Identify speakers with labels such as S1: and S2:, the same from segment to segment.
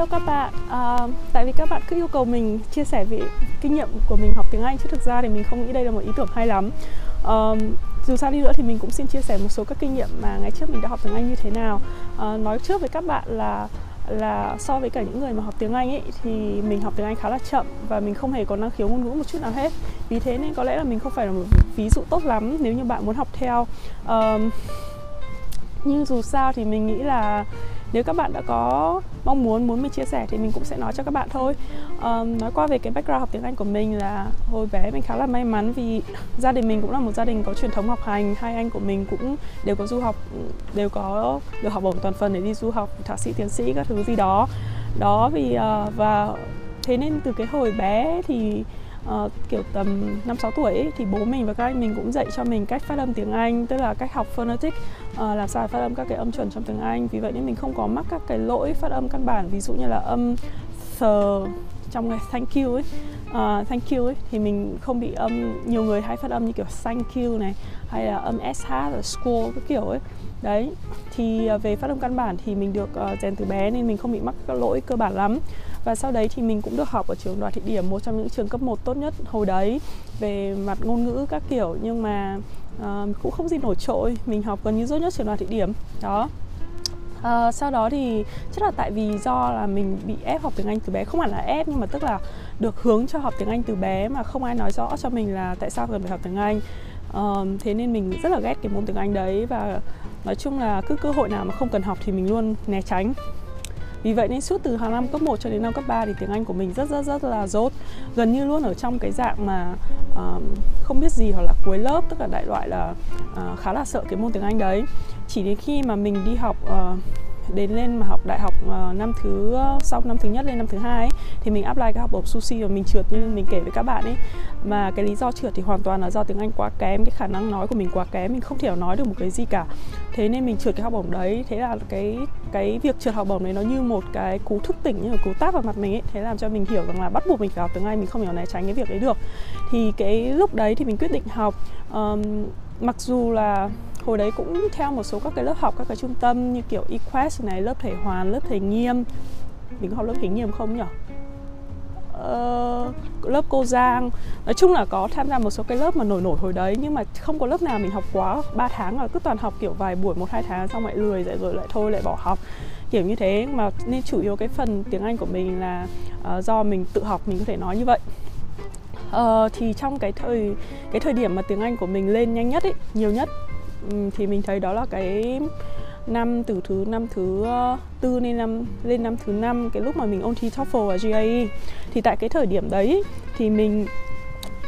S1: hello các bạn. À, tại vì các bạn cứ yêu cầu mình chia sẻ về kinh nghiệm của mình học tiếng Anh chứ thực ra thì mình không nghĩ đây là một ý tưởng hay lắm. À, dù sao đi nữa thì mình cũng xin chia sẻ một số các kinh nghiệm mà ngày trước mình đã học tiếng Anh như thế nào. À, nói trước với các bạn là là so với cả những người mà học tiếng Anh ấy thì mình học tiếng Anh khá là chậm và mình không hề có năng khiếu ngôn ngữ một chút nào hết. Vì thế nên có lẽ là mình không phải là một ví dụ tốt lắm nếu như bạn muốn học theo. Um, nhưng dù sao thì mình nghĩ là nếu các bạn đã có mong muốn muốn mình chia sẻ thì mình cũng sẽ nói cho các bạn thôi. Um, nói qua về cái background học tiếng Anh của mình là hồi bé mình khá là may mắn vì gia đình mình cũng là một gia đình có truyền thống học hành. Hai anh của mình cũng đều có du học đều có được học bổng toàn phần để đi du học thạc sĩ tiến sĩ các thứ gì đó. Đó vì uh, và thế nên từ cái hồi bé thì uh, kiểu tầm 5 6 tuổi ấy, thì bố mình và các anh mình cũng dạy cho mình cách phát âm tiếng Anh, tức là cách học phonetic, uh, làm sao phát âm các cái âm chuẩn trong tiếng Anh. Vì vậy nên mình không có mắc các cái lỗi phát âm căn bản, ví dụ như là âm sờ trong cái thank you ấy. Uh, thank you ấy thì mình không bị âm nhiều người hay phát âm như kiểu thank you này hay là âm sh là school cái kiểu ấy. Đấy thì uh, về phát âm căn bản thì mình được uh, rèn từ bé nên mình không bị mắc các lỗi cơ bản lắm. Và sau đấy thì mình cũng được học ở trường Đoàn Thị Điểm một trong những trường cấp 1 tốt nhất hồi đấy về mặt ngôn ngữ các kiểu. Nhưng mà uh, cũng không gì nổi trội. Mình học gần như tốt nhất trường Đoàn Thị Điểm đó. Uh, sau đó thì chắc là tại vì do là mình bị ép học tiếng Anh từ bé. Không hẳn là ép nhưng mà tức là được hướng cho học tiếng Anh từ bé mà không ai nói rõ cho mình là tại sao cần phải học tiếng Anh. Uh, thế nên mình rất là ghét cái môn tiếng Anh đấy và nói chung là cứ cơ hội nào mà không cần học thì mình luôn né tránh vì vậy nên suốt từ hàng năm cấp 1 cho đến năm cấp 3 thì tiếng Anh của mình rất rất rất là dốt gần như luôn ở trong cái dạng mà uh, không biết gì hoặc là cuối lớp tức là đại loại là uh, khá là sợ cái môn tiếng Anh đấy. Chỉ đến khi mà mình đi học uh, đến lên mà học đại học uh, năm thứ uh, sau năm thứ nhất lên năm thứ hai ấy, thì mình apply cái học bổng sushi và mình trượt như mình kể với các bạn ấy. Mà cái lý do trượt thì hoàn toàn là do tiếng Anh quá kém cái khả năng nói của mình quá kém mình không thể nói được một cái gì cả thế nên mình trượt cái học bổng đấy. Thế là cái cái việc trượt học bổng đấy nó như một cái cú thức tỉnh như là cú tát vào mặt mình ấy. Thế làm cho mình hiểu rằng là bắt buộc mình phải học tiếng Anh mình không thể né tránh cái việc đấy được. Thì cái lúc đấy thì mình quyết định học. Um, mặc dù là hồi đấy cũng theo một số các cái lớp học các cái trung tâm như kiểu equest này lớp thể hoàn lớp thể nghiêm. Mình có học lớp thể nghiêm không nhỉ? Uh, lớp cô Giang. Nói chung là có tham gia một số cái lớp mà nổi nổi hồi đấy nhưng mà không có lớp nào mình học quá 3 tháng rồi cứ toàn học kiểu vài buổi một hai tháng xong lại lười lại rồi lại thôi lại bỏ học. Kiểu như thế mà nên chủ yếu cái phần tiếng Anh của mình là uh, do mình tự học mình có thể nói như vậy. Uh, thì trong cái thời cái thời điểm mà tiếng Anh của mình lên nhanh nhất ấy nhiều nhất thì mình thấy đó là cái năm từ thứ năm thứ ờ, tư lên năm lên năm thứ năm cái lúc mà mình ôn thi TOEFL và GRE thì tại cái thời điểm đấy thì mình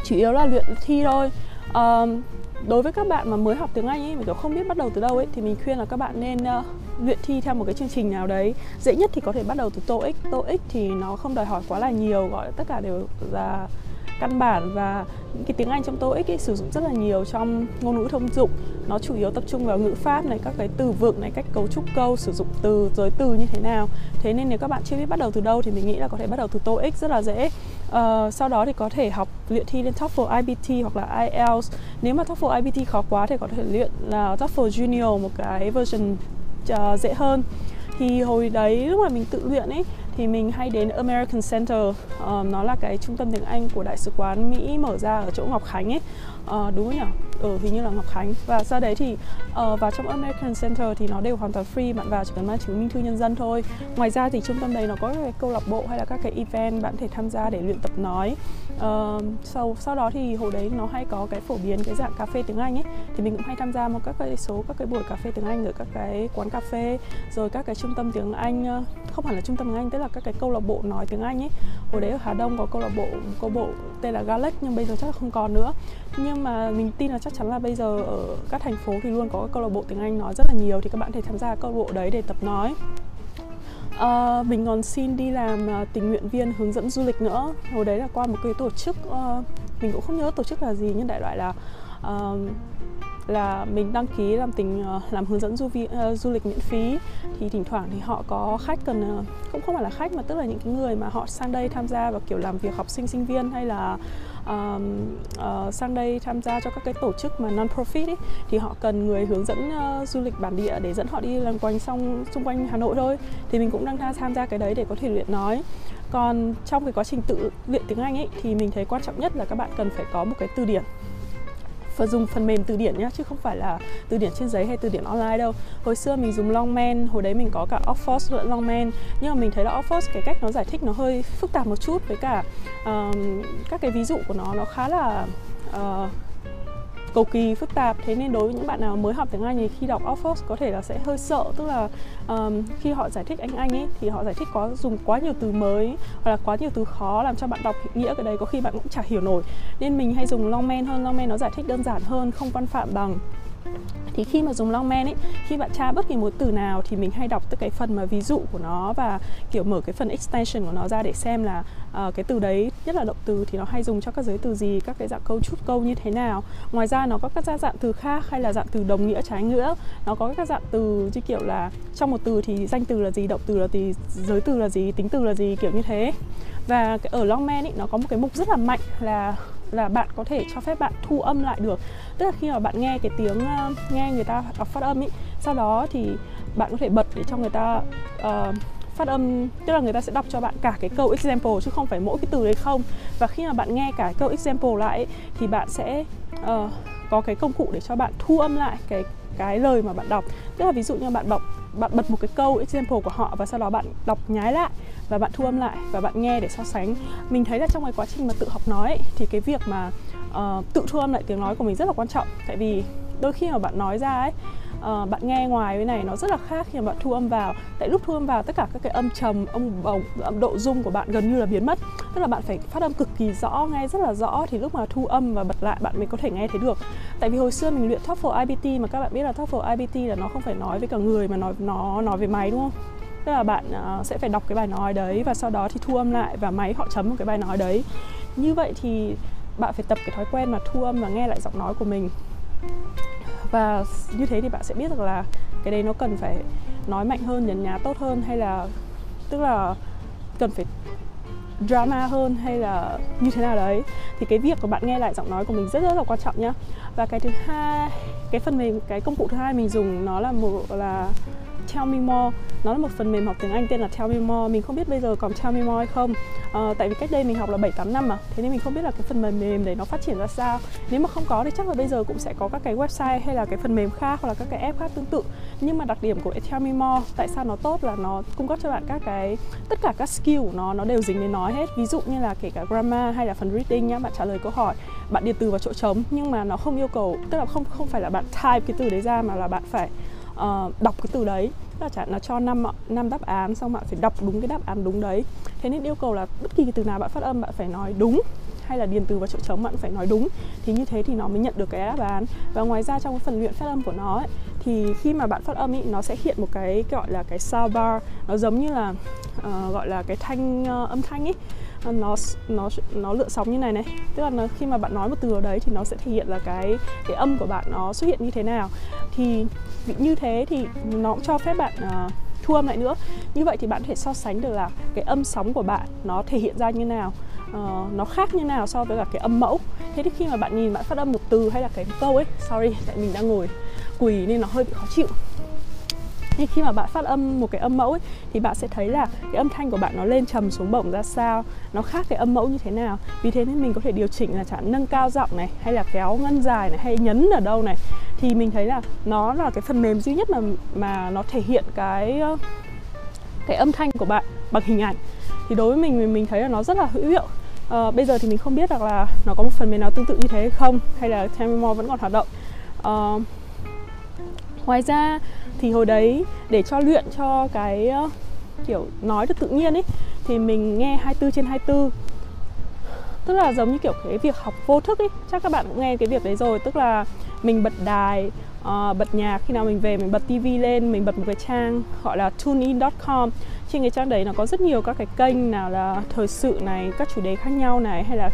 S1: chủ yếu là luyện thi thôi. Um, đối với các bạn mà mới học tiếng Anh ấy, mình kiểu không biết bắt đầu từ đâu ấy thì mình khuyên là các bạn nên uh, luyện thi theo một cái chương trình nào đấy. Dễ nhất thì có thể bắt đầu từ TOEIC. TOEIC thì nó không đòi hỏi quá là nhiều gọi tất cả đều là căn bản và những cái tiếng Anh trong TOEIC ấy sử dụng rất là nhiều trong ngôn ngữ thông dụng. Nó chủ yếu tập trung vào ngữ pháp này các cái từ vựng này cách cấu trúc câu sử dụng từ giới từ như thế nào. Thế nên nếu các bạn chưa biết bắt đầu từ đâu thì mình nghĩ là có thể bắt đầu từ TOEIC rất là dễ. Uh, sau đó thì có thể học luyện thi lên TOEFL IBT hoặc là IELTS nếu mà TOEFL IBT khó quá thì có thể luyện là TOEFL Junior một cái version uh, dễ hơn. Thì hồi đấy lúc mà mình tự luyện ấy thì mình hay đến American Center um, nó là cái trung tâm tiếng Anh của đại sứ quán Mỹ mở ra ở chỗ Ngọc Khánh ấy. Uh, đúng không nhỉ? Ừ, hình như là Ngọc Khánh. Và sau đấy thì uh, vào trong American Center thì nó đều hoàn toàn free bạn vào chỉ cần mang chứng minh thư nhân dân thôi. Ngoài ra thì trung tâm đấy nó có cái câu lạc bộ hay là các cái event bạn thể tham gia để luyện tập nói. Uh, sau sau đó thì hồi đấy nó hay có cái phổ biến cái dạng cà phê tiếng Anh ấy. Thì mình cũng hay tham gia một các cái số các cái buổi cà phê tiếng Anh ở các cái quán cà phê rồi các cái trung tâm tiếng Anh không hẳn là trung tâm tiếng Anh tức là các cái câu lạc bộ nói tiếng Anh ấy. Hồi đấy ở Hà Đông có câu lạc bộ câu bộ tên là Galax nhưng bây giờ chắc là không còn nữa. Nhưng mà mình tin là chắc chắn là bây giờ ở các thành phố thì luôn có câu lạc bộ tiếng Anh nói rất là nhiều thì các bạn thể tham gia câu lạc bộ đấy để tập nói. Uh, mình còn xin đi làm uh, tình nguyện viên hướng dẫn du lịch nữa. Hồi đấy là qua một cái tổ chức uh, mình cũng không nhớ tổ chức là gì nhưng đại loại là uh, là mình đăng ký làm tình ờ, làm hướng dẫn du, vi, uh, du lịch miễn phí. Thì thỉnh thoảng thì họ có khách cần uh, cũng không phải là khách mà tức là những cái người mà họ sang đây tham gia vào kiểu làm việc học sinh sinh viên hay là uh, uh, sang đây tham gia cho các cái tổ chức mà non profit ấy, thì họ cần người hướng dẫn uh, du lịch bản địa để dẫn họ đi làm quanh xong xung quanh Hà Nội thôi. Thì mình cũng đang tham gia cái đấy để có thể luyện nói. Còn trong cái quá trình tự luyện tiếng Anh ấy thì mình thấy quan trọng nhất là các bạn cần phải có một cái từ điển và dùng phần mềm từ điển nhá chứ không phải là từ điển trên giấy hay từ điển online đâu. Hồi xưa mình dùng Longman hồi đấy mình có cả Oxford lẫn Longman nhưng mà mình thấy là Oxford cái cách nó giải thích nó hơi phức tạp một chút với cả um, các cái ví dụ của nó nó khá là uh, cầu kỳ phức tạp. Thế nên đối với những bạn nào mới học tiếng Anh thì khi đọc Oxford có thể là sẽ hơi sợ. Tức là um, khi họ giải thích anh Anh ấy thì họ giải thích có dùng quá nhiều từ mới hoặc là quá nhiều từ khó làm cho bạn đọc nghĩa cái đấy có khi bạn cũng chả hiểu nổi. Nên mình hay dùng Longman hơn. Longman nó giải thích đơn giản hơn không văn phạm bằng thì khi mà dùng Longman ấy khi bạn tra bất kỳ một từ nào thì mình hay đọc tới cái phần mà ví dụ của nó và kiểu mở cái phần extension của nó ra để xem là uh, cái từ đấy nhất là động từ thì nó hay dùng cho các giới từ gì các cái dạng câu chút câu như thế nào. Ngoài ra nó có các dạng từ khác hay là dạng từ đồng nghĩa trái nghĩa. Nó có các dạng từ như kiểu là trong một từ thì danh từ là gì động từ là gì giới từ là gì tính từ là gì kiểu như thế. Và ở Longman ấy nó có một cái mục rất là mạnh là là bạn có thể cho phép bạn thu âm lại được tức là khi mà bạn nghe cái tiếng ờ, nghe người ta đọc phát âm ý sau đó thì bạn có thể bật để cho người ta uh, phát âm tức là người ta sẽ đọc cho bạn cả cái câu example chứ không phải mỗi cái từ đấy không. Và khi mà bạn nghe cả câu example lại thì bạn sẽ uh, có cái công cụ để cho bạn thu âm lại cái cái lời mà bạn đọc. Tức là ví dụ như bạn đọc bạn bật một cái câu example của họ và sau đó bạn đọc nhái lại và bạn thu âm lại và bạn nghe để so sánh. Mình thấy là trong cái quá trình mà tự học nói ấy, thì cái việc mà uh, tự thu âm lại tiếng nói của mình rất là quan trọng. Tại vì đôi khi mà bạn nói ra ấy uh, bạn nghe ngoài cái này nó rất là khác khi mà bạn thu âm vào. Tại lúc thu âm vào tất cả các cái âm trầm âm bổng âm độ rung của bạn gần như là biến mất. Tức là bạn phải phát âm cực kỳ rõ nghe rất là rõ thì lúc mà thu âm và bật lại bạn mới có thể nghe thấy được. Tại vì hồi xưa mình luyện TOEFL IBT mà các bạn biết là TOEFL IBT là nó không phải nói với cả người mà nói nó nói với máy đúng không? Tức là bạn uh, sẽ phải đọc cái bài nói đấy và sau đó thì thu âm lại và máy họ chấm một cái bài nói đấy. Như vậy thì bạn phải tập cái thói quen mà thu âm và nghe lại giọng nói của mình. Và như thế thì bạn sẽ biết được là cái đấy nó cần phải nói mạnh hơn, nhấn nhá tốt hơn hay là, tức là cần phải drama hơn hay là như thế nào đấy. Thì cái việc của bạn nghe lại giọng nói của mình rất rất là quan trọng nhá. Và cái thứ hai, cái phần mềm, cái công cụ thứ hai mình dùng nó là một, là Tell Me More. Nó là một phần mềm học tiếng Anh tên là Tell Me More. Mình không biết bây giờ còn Tell Me More hay không. À, tại vì cách đây mình học là 7 8 năm mà. Thế nên mình không biết là cái phần mềm mềm đấy nó phát triển ra sao. Nếu mà không có thì chắc là bây giờ cũng sẽ có các cái website hay là cái phần mềm khác hoặc là các cái app khác tương tự. Nhưng mà đặc điểm của Tell Me More tại sao nó tốt là nó cung cấp cho bạn các cái tất cả các skill của nó nó đều dính đến nói hết. Ví dụ như là kể cả grammar hay là phần reading nhá bạn trả lời câu hỏi bạn điền từ vào chỗ trống nhưng mà nó không yêu cầu tức là không không phải là bạn type cái từ đấy ra mà là bạn phải uh, đọc cái từ đấy. Là chẳng nó cho năm năm đáp án xong bạn phải đọc đúng cái đáp án đúng đấy. Thế nên yêu cầu là bất kỳ cái từ nào bạn phát âm bạn phải nói đúng. Hay là điền từ vào chỗ trống bạn phải nói đúng. Thì như thế thì nó mới nhận được cái đáp án. Và ngoài ra trong cái phần luyện phát âm của nó ấy, thì khi mà bạn phát âm ý, nó sẽ hiện một cái gọi là cái sound bar nó giống như là uh, gọi là cái thanh uh, âm thanh ấy Ờ, nó nó nó lựa sóng như này này. Tức là nó, khi mà bạn nói một từ ở đấy thì nó sẽ thể hiện là cái cái âm của bạn nó xuất hiện như thế nào. Thì như thế thì nó cũng cho phép bạn uh, thu âm lại nữa. Như vậy thì bạn có thể so sánh được là cái âm sóng của bạn nó thể hiện ra như nào uh, nó khác như nào so với cả cái âm mẫu. Thế thì khi mà bạn nhìn bạn phát âm một từ hay là cái câu ấy sorry tại mình đang ngồi quỳ nên nó hơi bị khó chịu nhưng khi mà bạn phát âm một cái âm mẫu ấy, thì bạn sẽ thấy là cái âm thanh của bạn nó lên trầm xuống bổng ra sao nó khác cái âm mẫu như thế nào. Vì thế nên mình có thể điều chỉnh là chẳng nâng cao giọng này hay là kéo ngân dài này hay nhấn ở đâu này. Thì mình thấy là nó là cái phần mềm duy nhất mà mà nó thể hiện cái cái âm thanh của bạn bằng hình ảnh. Thì đối với mình mình thấy là nó rất là hữu hiệu. À, bây giờ thì mình không biết rằng là nó có một phần mềm nào tương tự như thế hay không hay là Temimo vẫn còn hoạt động. À, ngoài ra thì hồi đấy để cho luyện cho cái uh, kiểu nói được tự nhiên ấy thì mình nghe 24 trên 24 tức là giống như kiểu cái việc học vô thức ấy chắc các bạn cũng nghe cái việc đấy rồi tức là mình bật đài uh, bật nhạc khi nào mình về mình bật tivi lên mình bật một cái trang gọi là tunein.com trên cái trang đấy nó có rất nhiều các cái kênh nào là thời sự này các chủ đề khác nhau này hay là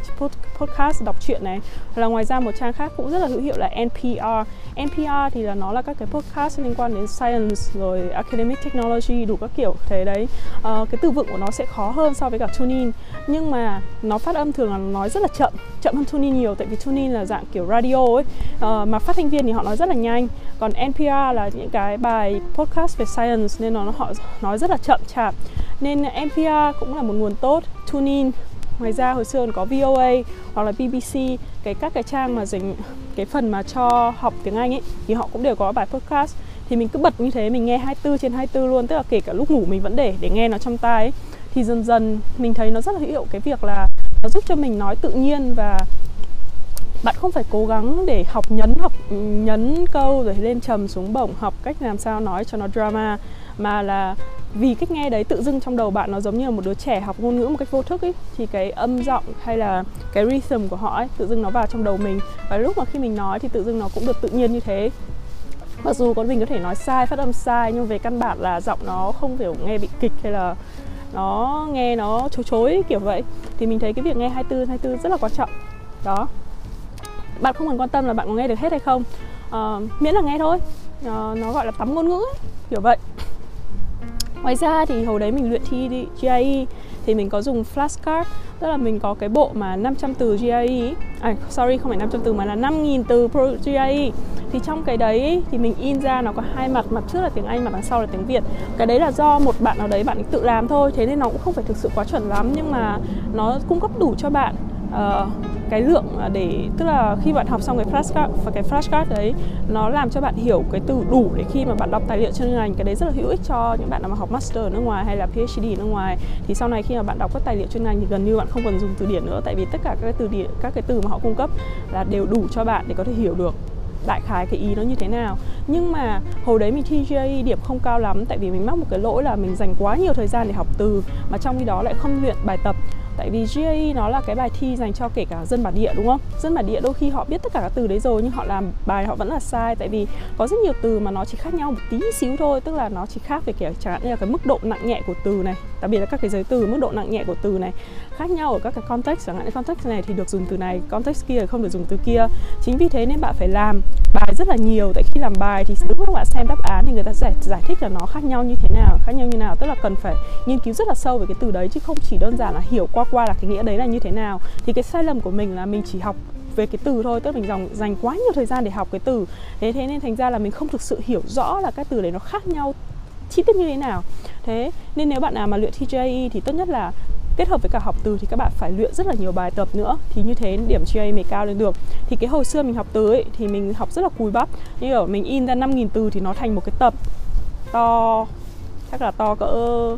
S1: podcast đọc truyện này. Hoặc là ngoài ra một trang khác cũng rất là hữu hiệu là NPR NPR thì là nó là các cái podcast liên quan đến science rồi academic technology đủ các kiểu thế đấy. À, cái từ vựng của nó sẽ khó hơn so với cả tunein nhưng mà nó phát âm thường là nói rất là chậm chậm hơn tunein nhiều tại vì tunein là dạng kiểu radio ấy. Uh, mà phát thanh viên thì họ nói rất là nhanh. Còn NPR là những cái bài podcast về science nên nó họ nói rất là chậm chạp. Nên NPR cũng là một nguồn tốt. Tunein ngoài ra hồi xưa còn có VOA hoặc là BBC cái các cái trang mà dành cái phần mà cho học tiếng Anh ấy thì họ cũng đều có bài podcast. Thì mình cứ bật như thế mình nghe 24 trên 24 luôn tức là kể cả lúc ngủ mình vẫn để để nghe nó trong tai ấy. thì dần dần mình thấy nó rất là hữu hiệu cái việc là nó giúp cho mình nói tự nhiên và bạn không phải cố gắng để học nhấn học nhấn câu rồi lên trầm xuống bổng, học cách làm sao nói cho nó drama, mà là vì cách nghe đấy tự dưng trong đầu bạn nó giống như là một đứa trẻ học ngôn ngữ một cách vô thức ấy, thì cái âm giọng hay là cái rhythm của họ ấy tự dưng nó vào trong đầu mình. Và lúc mà khi mình nói thì tự dưng nó cũng được tự nhiên như thế. Mặc dù con mình có thể nói sai, phát âm sai, nhưng về căn bản là giọng nó không kiểu nghe bị kịch hay là nó nghe nó chối chối kiểu vậy. Thì mình thấy cái việc nghe 24 24 rất là quan trọng. Đó. Bạn không cần quan tâm là bạn có nghe được hết hay không. À, miễn là nghe thôi. À, nó gọi là tắm ngôn ngữ ấy, kiểu vậy. Ngoài ra thì hồi đấy mình luyện thi đi GIE thì mình có dùng flashcard, tức là mình có cái bộ mà 500 từ GIE à sorry, không phải 500 từ mà là 5.000 từ pro GIE thì trong cái đấy thì mình in ra nó có hai mặt mặt trước là tiếng Anh, mặt đằng sau là tiếng Việt. Cái đấy là do một bạn nào đấy bạn ấy tự làm thôi, thế nên nó cũng không phải thực sự quá chuẩn lắm, nhưng mà nó cung cấp đủ cho bạn uh, cái lượng à, để tức là khi bạn học xong cái flashcard và cái flashcard đấy nó làm cho bạn hiểu cái từ đủ để khi mà bạn đọc tài liệu chuyên ngành cái đấy rất là hữu ích cho những bạn nào mà học master ở nước ngoài hay là PhD ở nước ngoài. Thì sau này khi mà bạn đọc các tài liệu chuyên ngành thì gần như bạn không cần dùng từ điển nữa tại vì tất cả các cái từ điển các cái từ mà họ cung cấp là đều đủ cho bạn để có thể hiểu được đại khái cái ý nó như thế nào. Nhưng mà hồi đấy mình thi GRE điểm không cao lắm tại vì mình mắc một cái lỗi là mình dành quá nhiều thời gian để học từ mà trong khi đó lại không luyện bài tập tại vì GRE nó là cái bài thi dành cho kể cả dân bản địa, đúng không? Dân bản địa đôi khi họ biết tất cả các từ đấy rồi nhưng họ làm bài họ vẫn là sai, tại vì có rất nhiều từ mà nó chỉ khác nhau một tí xíu thôi, tức là nó chỉ khác về kiểu chẳng hạn như là cái mức độ nặng nhẹ của từ này, đặc biệt là các cái giới từ mức độ nặng nhẹ của từ này, khác nhau ở các cái context. Chẳng hạn như context này thì được dùng từ này, context kia thì không được dùng từ kia. Chính vì thế nên bạn phải làm bài rất là nhiều. Tại khi làm bài thì đúng lúc bạn xem đáp án thì người ta giải giải thích là nó khác nhau như thế nào, khác nhau như nào. Tức là cần phải nghiên cứu rất là sâu về cái từ đấy chứ không chỉ đơn giản là hiểu qua qua là cái nghĩa đấy là như thế nào. Thì cái sai lầm của mình là mình chỉ học về cái từ thôi, tức là mình dòng, dành quá nhiều thời gian để học cái từ. Thế thế nên thành ra là mình không thực sự hiểu rõ là các từ đấy nó khác nhau, chi tiết như thế nào. Thế nên nếu bạn nào mà luyện TJE thì tốt nhất là kết hợp với cả học từ thì các bạn phải luyện rất là nhiều bài tập nữa. Thì như thế điểm GA mới cao lên được. Thì cái hồi xưa mình học từ ấy thì mình học rất là cùi bắp. Như kiểu mình in ra 5.000 từ thì nó thành một cái tập to, chắc là to cỡ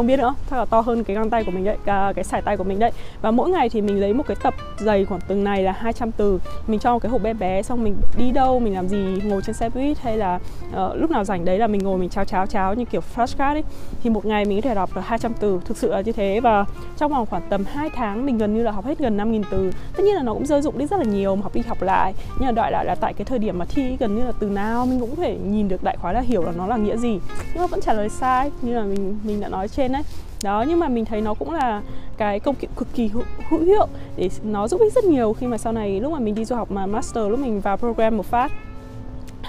S1: không biết nữa. Chắc là to hơn cái găng tay của mình đấy cái, cái sải tay của mình đấy. Và mỗi ngày thì mình lấy một cái tập dày khoảng từng này là 200 từ. Mình cho một cái hộp bé bé xong mình đi đâu mình làm gì ngồi trên xe buýt hay là uh, lúc nào rảnh đấy là mình ngồi mình cháo cháo cháo như kiểu flashcard ấy. Thì một ngày mình có thể đọc được 200 từ thực sự là như thế. Và trong vòng khoảng tầm 2 tháng mình gần như là học hết gần 5.000 từ. Tất nhiên là nó cũng rơi dụng đi rất là nhiều mà học đi học lại. Nhưng mà đại lại là tại cái thời điểm mà thi gần như là từ nào mình cũng thể nhìn được đại khái là hiểu là nó là nghĩa gì. Nhưng mà vẫn trả lời sai như là mình mình đã nói trên đấy đó nhưng mà mình thấy nó cũng là cái công cụ cực kỳ hữu, hiệu để nó giúp ích rất nhiều khi mà sau này lúc mà mình đi du học mà master lúc mình vào program một phát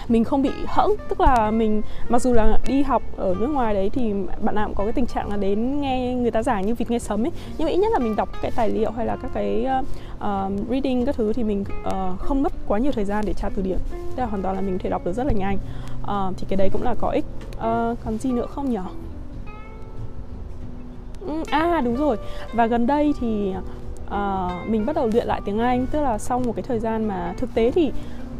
S1: mình không bị hẫng. Tức là mình mặc dù là đi học ở nước ngoài đấy thì bạn nào cũng có cái tình trạng là đến nghe người ta giảng như vịt nghe sấm ấy. Nhưng mà ít nhất là mình đọc cái tài liệu hay là các cái uh, reading các thứ thì mình uh, không mất quá nhiều thời gian để tra từ điển. Tức là hoàn toàn là mình có thể đọc được rất là nhanh. Uh, thì cái đấy cũng là có ích. Uh, còn gì nữa không nhỉ Ừ, à đúng rồi. Và gần đây thì uh, mình bắt đầu luyện lại tiếng Anh. Tức là sau một cái thời gian mà thực tế thì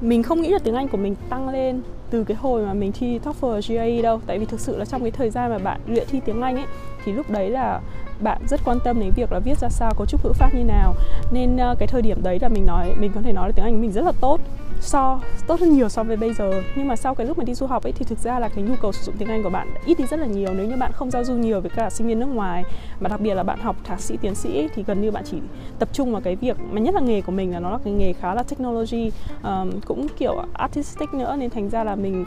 S1: mình không nghĩ là tiếng Anh của mình tăng lên từ cái hồi mà mình thi TOEFL GRE đâu. Tại vì thực sự là trong cái thời gian mà bạn luyện thi tiếng Anh ấy thì lúc đấy là bạn rất quan tâm đến việc là viết ra sao cấu trúc ngữ pháp như nào. Nên uh, cái thời điểm đấy là mình nói mình có thể nói là tiếng Anh của mình rất là tốt. So tốt hơn nhiều so với bây giờ. Nhưng mà sau cái lúc mà đi du học ấy thì thực ra là cái nhu cầu sử dụng tiếng Anh của bạn ít đi rất là nhiều. Nếu như bạn không giao du nhiều với cả sinh viên nước ngoài mà đặc biệt là bạn học thạc sĩ tiến sĩ ấy, thì gần như bạn chỉ tập trung vào cái việc mà nhất là nghề của mình là nó là cái nghề khá là technology um, cũng kiểu artistic nữa. Nên thành ra là mình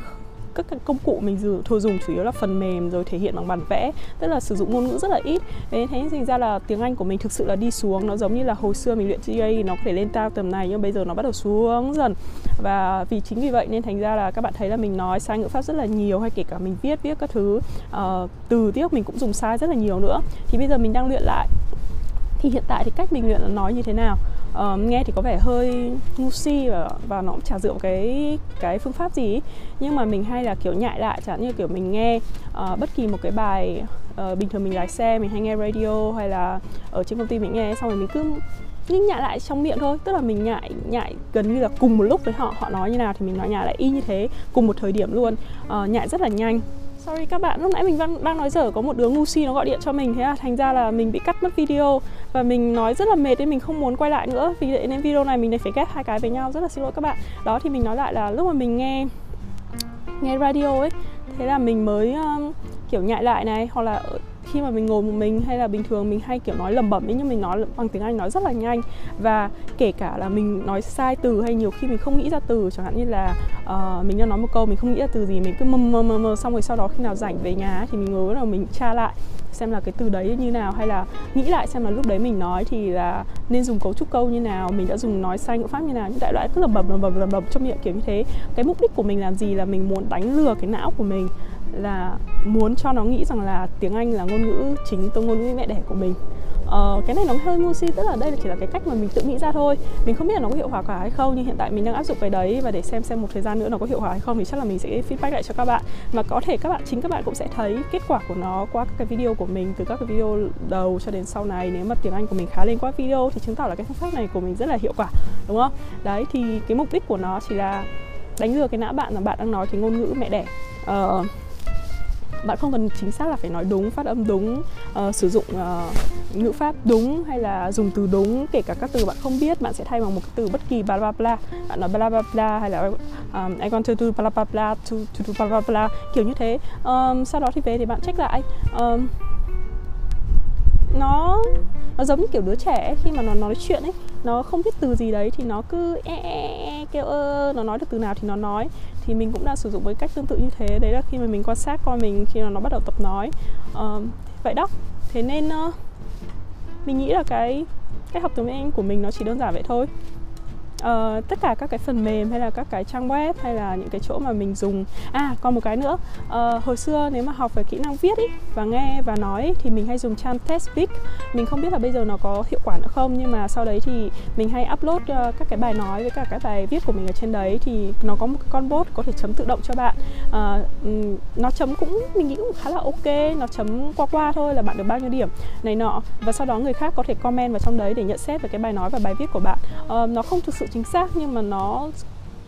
S1: các công cụ mình dùng thường dùng chủ yếu là phần mềm rồi thể hiện bằng bản vẽ tức là sử dụng ngôn ngữ rất là ít. Thế thế thành ra là tiếng Anh của mình thực sự là đi xuống nó giống như là hồi xưa mình luyện GA nó có thể lên cao tầm này nhưng bây giờ nó bắt đầu xuống dần. Và vì chính vì vậy nên thành ra là các bạn thấy là mình nói sai ngữ pháp rất là nhiều hay kể cả mình viết viết các thứ uh, từ tiếc mình cũng dùng sai rất là nhiều nữa. Thì bây giờ mình đang luyện lại. Thì hiện tại thì cách mình luyện là nói như thế nào? Uh, nghe thì có vẻ hơi ngu si và và nó cũng chả dựa cái cái phương pháp gì nhưng mà mình hay là kiểu nhại lại chẳng như kiểu mình nghe uh, bất kỳ một cái bài uh, bình thường mình lái xe mình hay nghe radio hay là ở trên công ty mình nghe xong rồi mình cứ nhưng nhại lại trong miệng thôi. Tức là mình nhại nhại gần như là cùng một lúc với họ họ nói như nào thì mình nói nhại lại y như thế cùng một thời điểm luôn. Uh, nhại rất là nhanh. Sorry các bạn, lúc nãy mình đang, đang nói dở có một đứa ngu si nó gọi điện cho mình thế là thành ra là mình bị cắt mất video và mình nói rất là mệt nên mình không muốn quay lại nữa. Vì vậy nên video này mình phải ghép hai cái với nhau. Rất là xin lỗi các bạn. Đó thì mình nói lại là lúc mà mình nghe nghe radio ấy thế là mình mới um, kiểu nhại lại này hoặc là khi mà mình ngồi một mình hay là bình thường mình hay kiểu nói lẩm bẩm ấy nhưng mình nói bằng tiếng Anh nói rất là nhanh. Và kể cả là mình nói sai từ hay nhiều khi mình không nghĩ ra từ chẳng hạn như là uh, mình đang nói một câu mình không nghĩ ra từ gì mình cứ mơ mơ mơ mơ xong rồi sau đó khi nào rảnh về nhà thì mình ngồi là mình tra lại xem là cái từ đấy như nào hay là nghĩ lại xem là lúc đấy mình nói thì là nên dùng cấu trúc câu như nào mình đã dùng nói sai ngữ pháp như nào những đại loại cứ lẩm bẩm lẩm bẩm lẩm bẩm trong miệng kiểu như thế. Cái mục đích của mình làm gì là mình muốn đánh lừa cái não của mình là muốn cho nó nghĩ rằng là tiếng Anh là ngôn ngữ chính tôi ngôn ngữ mẹ đẻ của mình. Ờ, cái này nó hơi ngu si tức là đây là chỉ là cái cách mà mình tự nghĩ ra thôi. Mình không biết là nó có hiệu quả cả hay không nhưng hiện tại mình đang áp dụng cái đấy và để xem xem một thời gian nữa nó có hiệu quả hay không thì chắc là mình sẽ feedback lại cho các bạn. Mà có thể các bạn chính các bạn cũng sẽ thấy kết quả của nó qua các cái video của mình từ các cái video đầu cho đến sau này. Nếu mà tiếng Anh của mình khá lên qua video thì chứng tỏ là cái phương pháp này của mình rất là hiệu quả đúng không? Đấy thì cái mục đích của nó chỉ là đánh lừa cái não bạn là bạn đang nói cái ngôn ngữ mẹ đẻ. Uh, bạn không cần chính xác là phải nói đúng phát âm đúng uh, sử dụng uh, ngữ pháp đúng hay là dùng từ đúng kể cả các từ bạn không biết bạn sẽ thay bằng một cái từ bất kỳ bla bla bla. Bạn nói bla bla bla hay là um, I want to do bla bla bla to, to do bla bla bla kiểu như thế. Um, sau đó thì về thì bạn check lại. Um, nó nó giống như kiểu đứa trẻ khi mà nó nói chuyện ấy nó không biết từ gì đấy thì nó cứ e, e, e, e kêu ơ nó nói được từ nào thì nó nói. Thì mình cũng đang sử dụng với cách tương tự như thế. Đấy là khi mà mình quan sát con mình khi mà nó bắt đầu tập nói. Uh, vậy đó. Thế nên uh, mình nghĩ là cái cách học tiếng Anh của mình nó chỉ đơn giản vậy thôi uh, tất cả các cái phần mềm hay là các cái trang web hay là những cái chỗ mà mình dùng. À còn một cái nữa uh, hồi xưa nếu mà học về kỹ năng viết ý, và nghe và nói ý, thì mình hay dùng trang TestSpeak mình không biết là bây giờ nó có hiệu quả nữa không nhưng mà sau đấy thì mình hay upload uh, các cái bài nói với cả các bài viết của mình ở trên đấy thì nó có một con bot có thể chấm tự động cho bạn. Uh, nó chấm cũng mình nghĩ cũng khá là ok nó chấm qua qua thôi là bạn được bao nhiêu điểm này nọ. Và sau đó người khác có thể comment vào trong đấy để nhận xét về cái bài nói và bài viết của bạn. Uh, nó không thực sự chính xác nhưng mà nó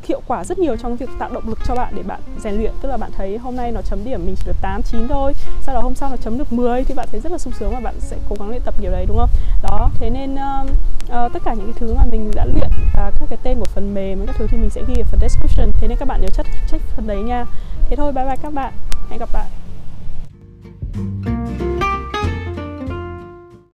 S1: hiệu quả rất nhiều trong việc tạo động lực cho bạn để bạn rèn luyện. Tức là bạn thấy hôm nay nó chấm điểm mình chỉ được 8 9 thôi sau đó hôm sau nó chấm được 10 thì bạn thấy rất là sung sướng và bạn sẽ cố gắng luyện tập điều đấy đúng không? Đó thế nên uh, uh, tất cả những cái thứ mà mình đã luyện và các cái tên của phần mềm các thứ thì mình sẽ ghi ở phần description. Thế nên các bạn nhớ check check phần đấy nha. Thế thôi bye bye các bạn. Hẹn gặp lại.